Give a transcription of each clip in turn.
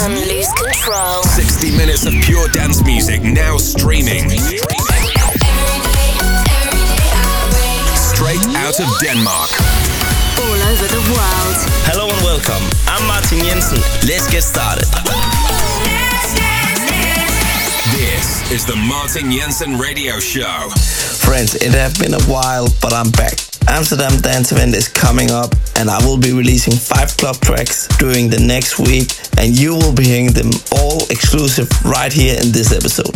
and lose control. 60 minutes of pure dance music now streaming. Straight out of Denmark. All over the world. Hello and welcome. I'm Martin Jensen. Let's get started. This is the Martin Jensen Radio Show. Friends, it has been a while, but I'm back. Amsterdam Dance Event is coming up, and I will be releasing five club tracks during the next week, and you will be hearing them all exclusive right here in this episode.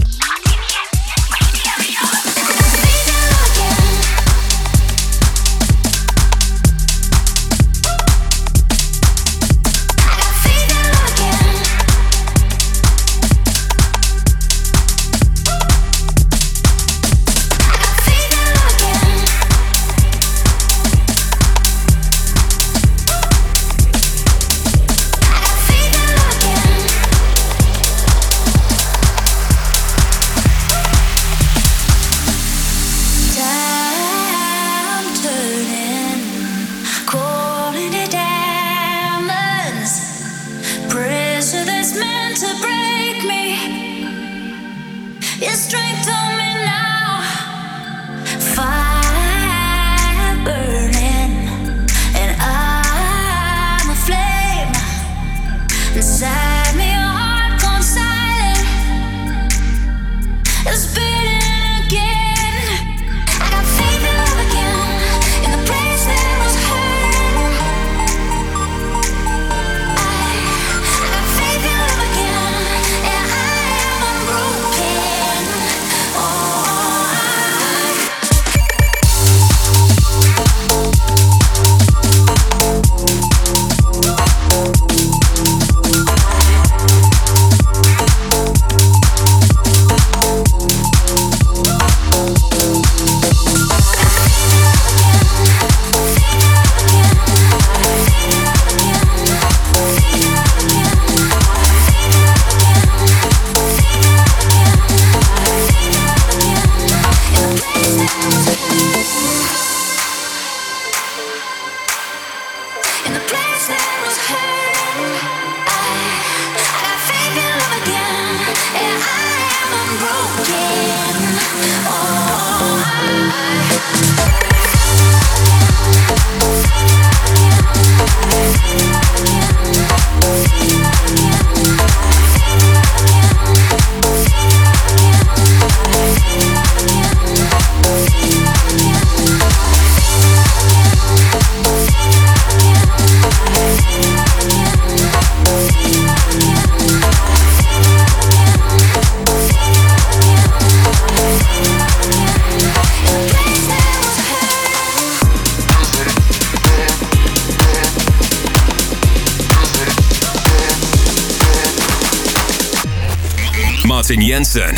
Jensen.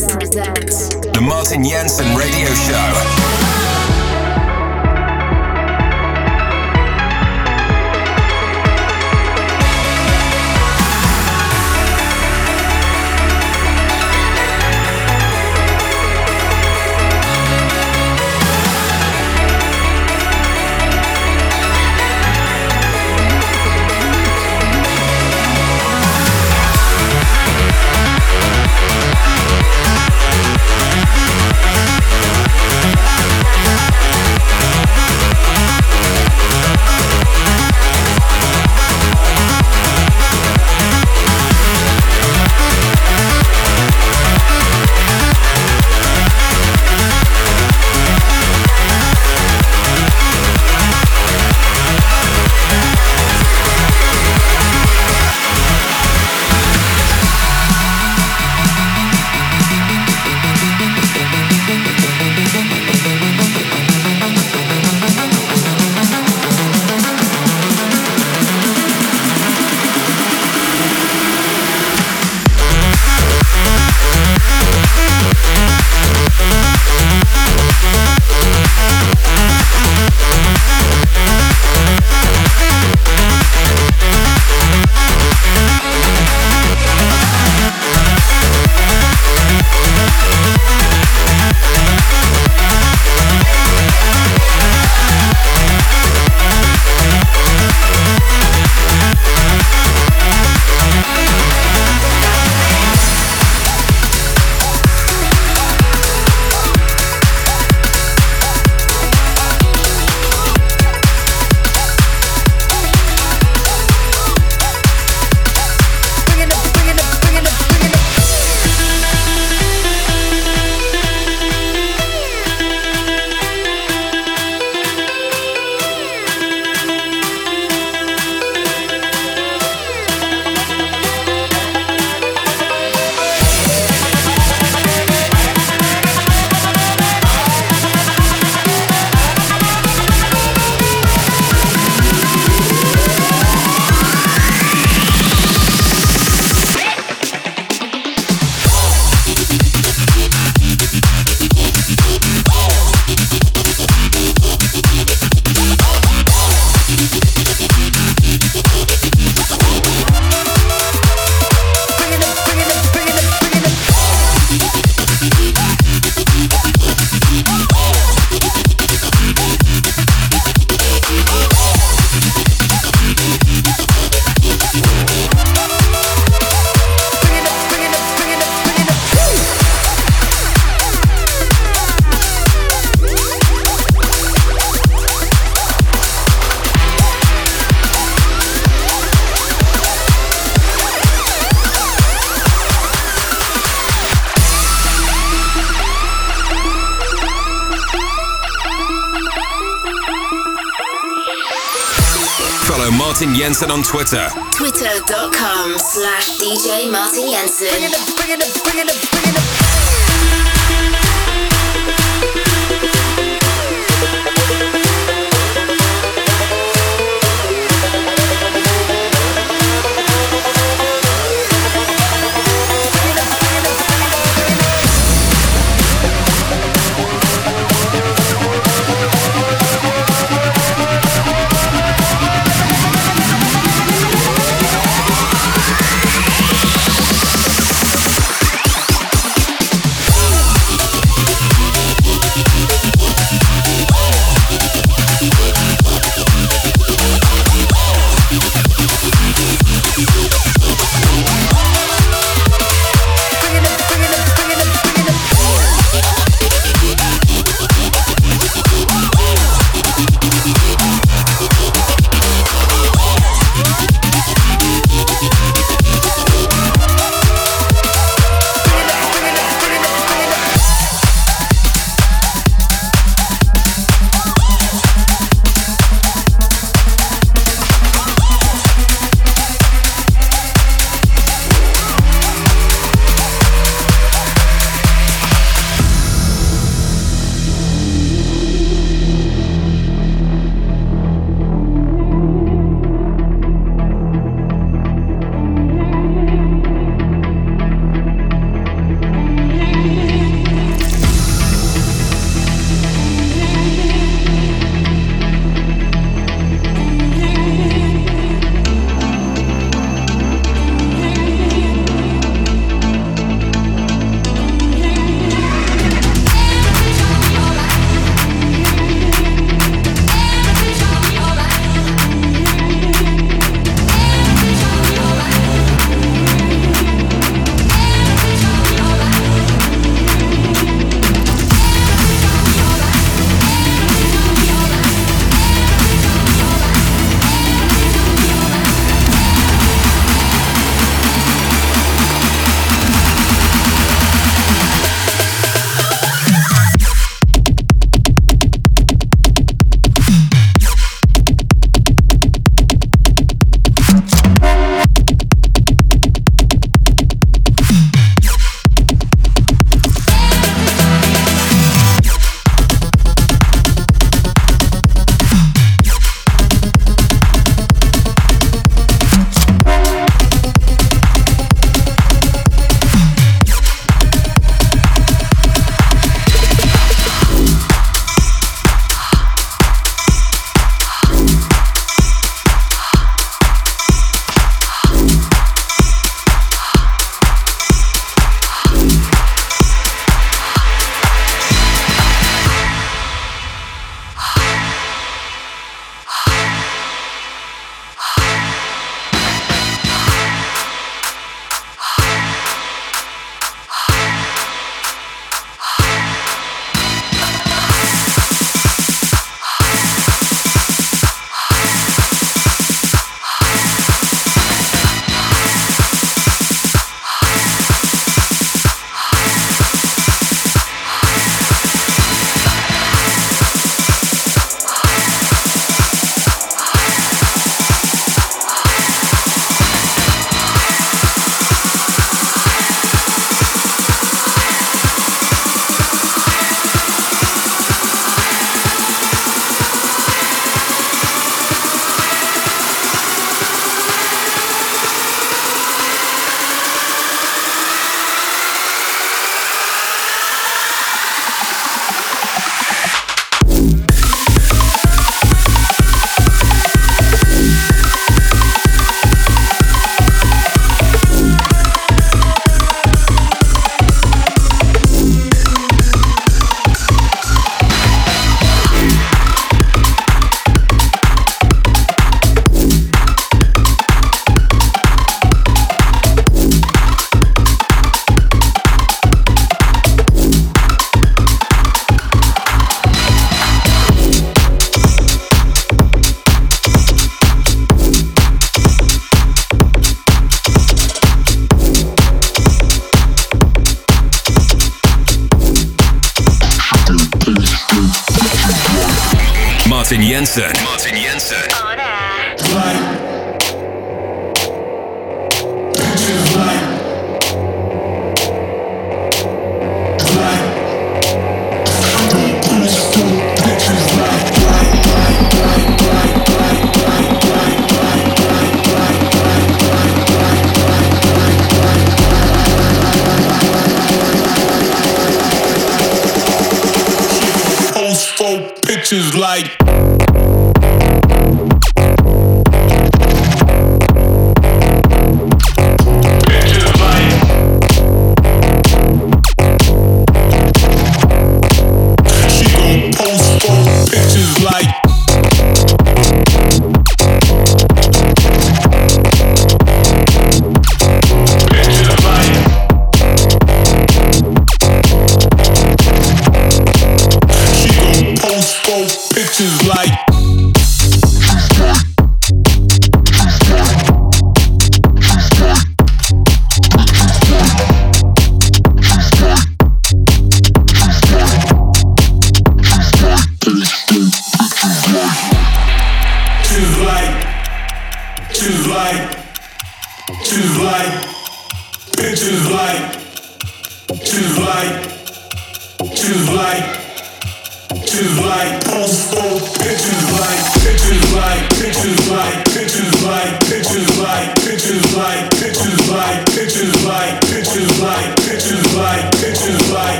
The Martin Jensen Radio Show. Martin Jensen on Twitter. Twitter.com slash DJ Martin Jensen. Martin Jensen. Martin Jensen. On air.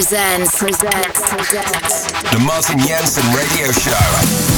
presents, presents, presents. The Martin Jensen Radio Show.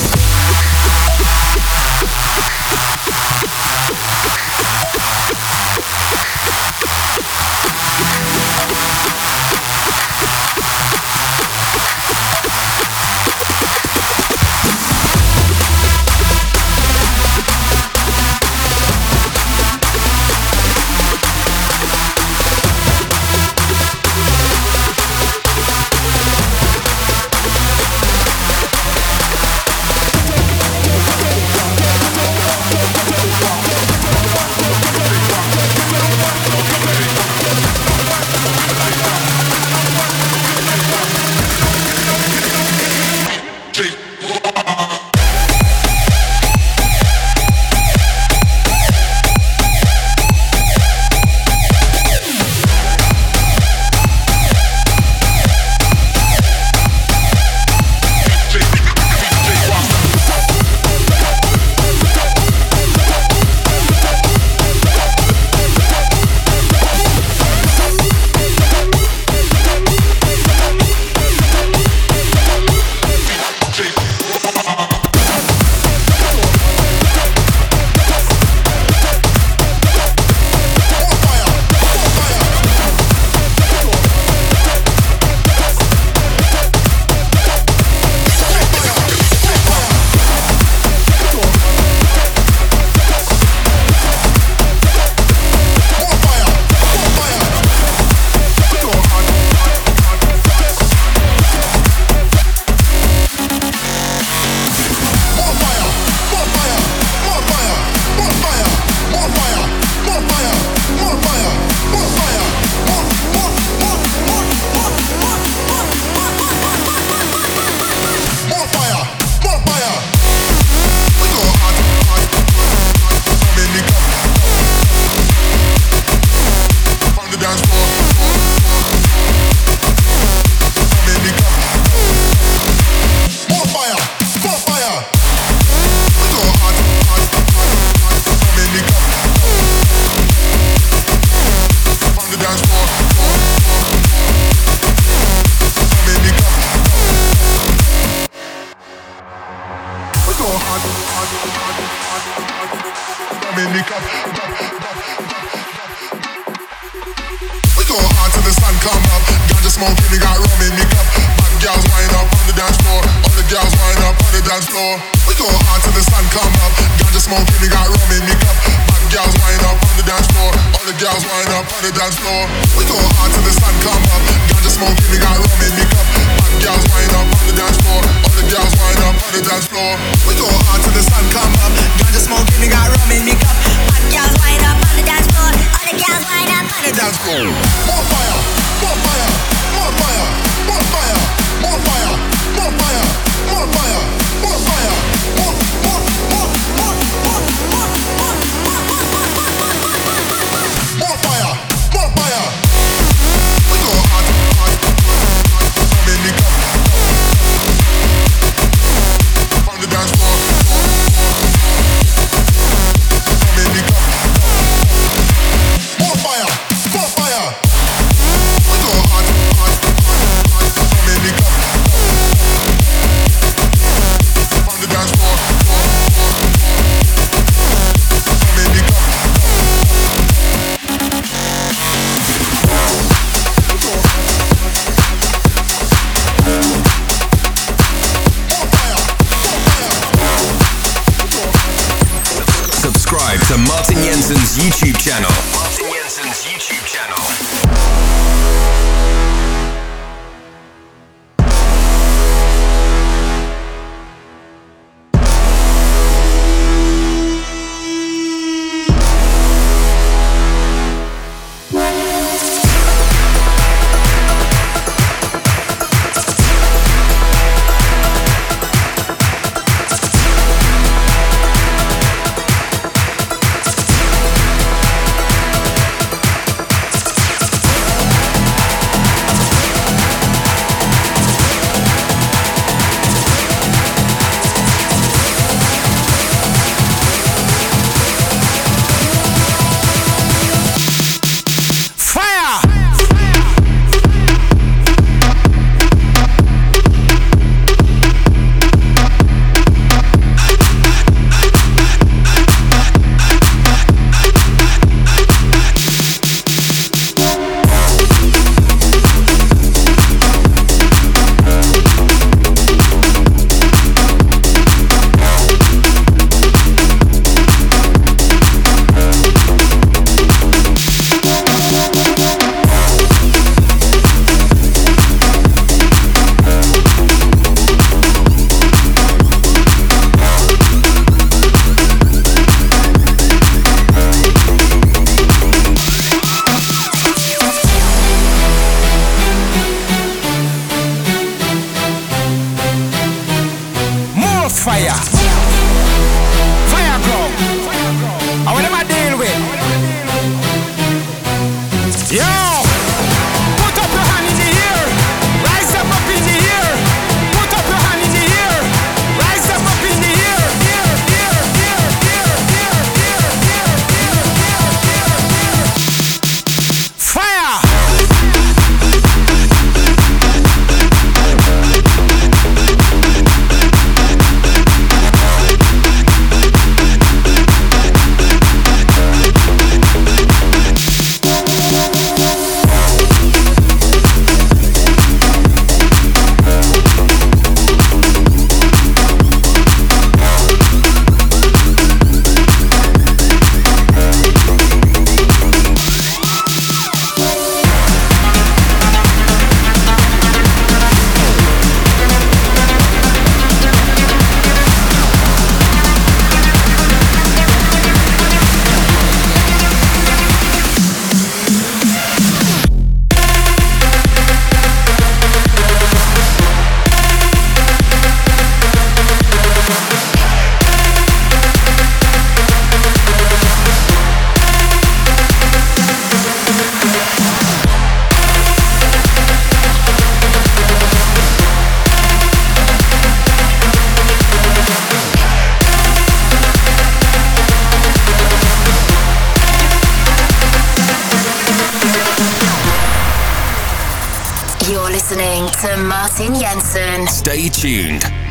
Martin Jensen. Stay tuned.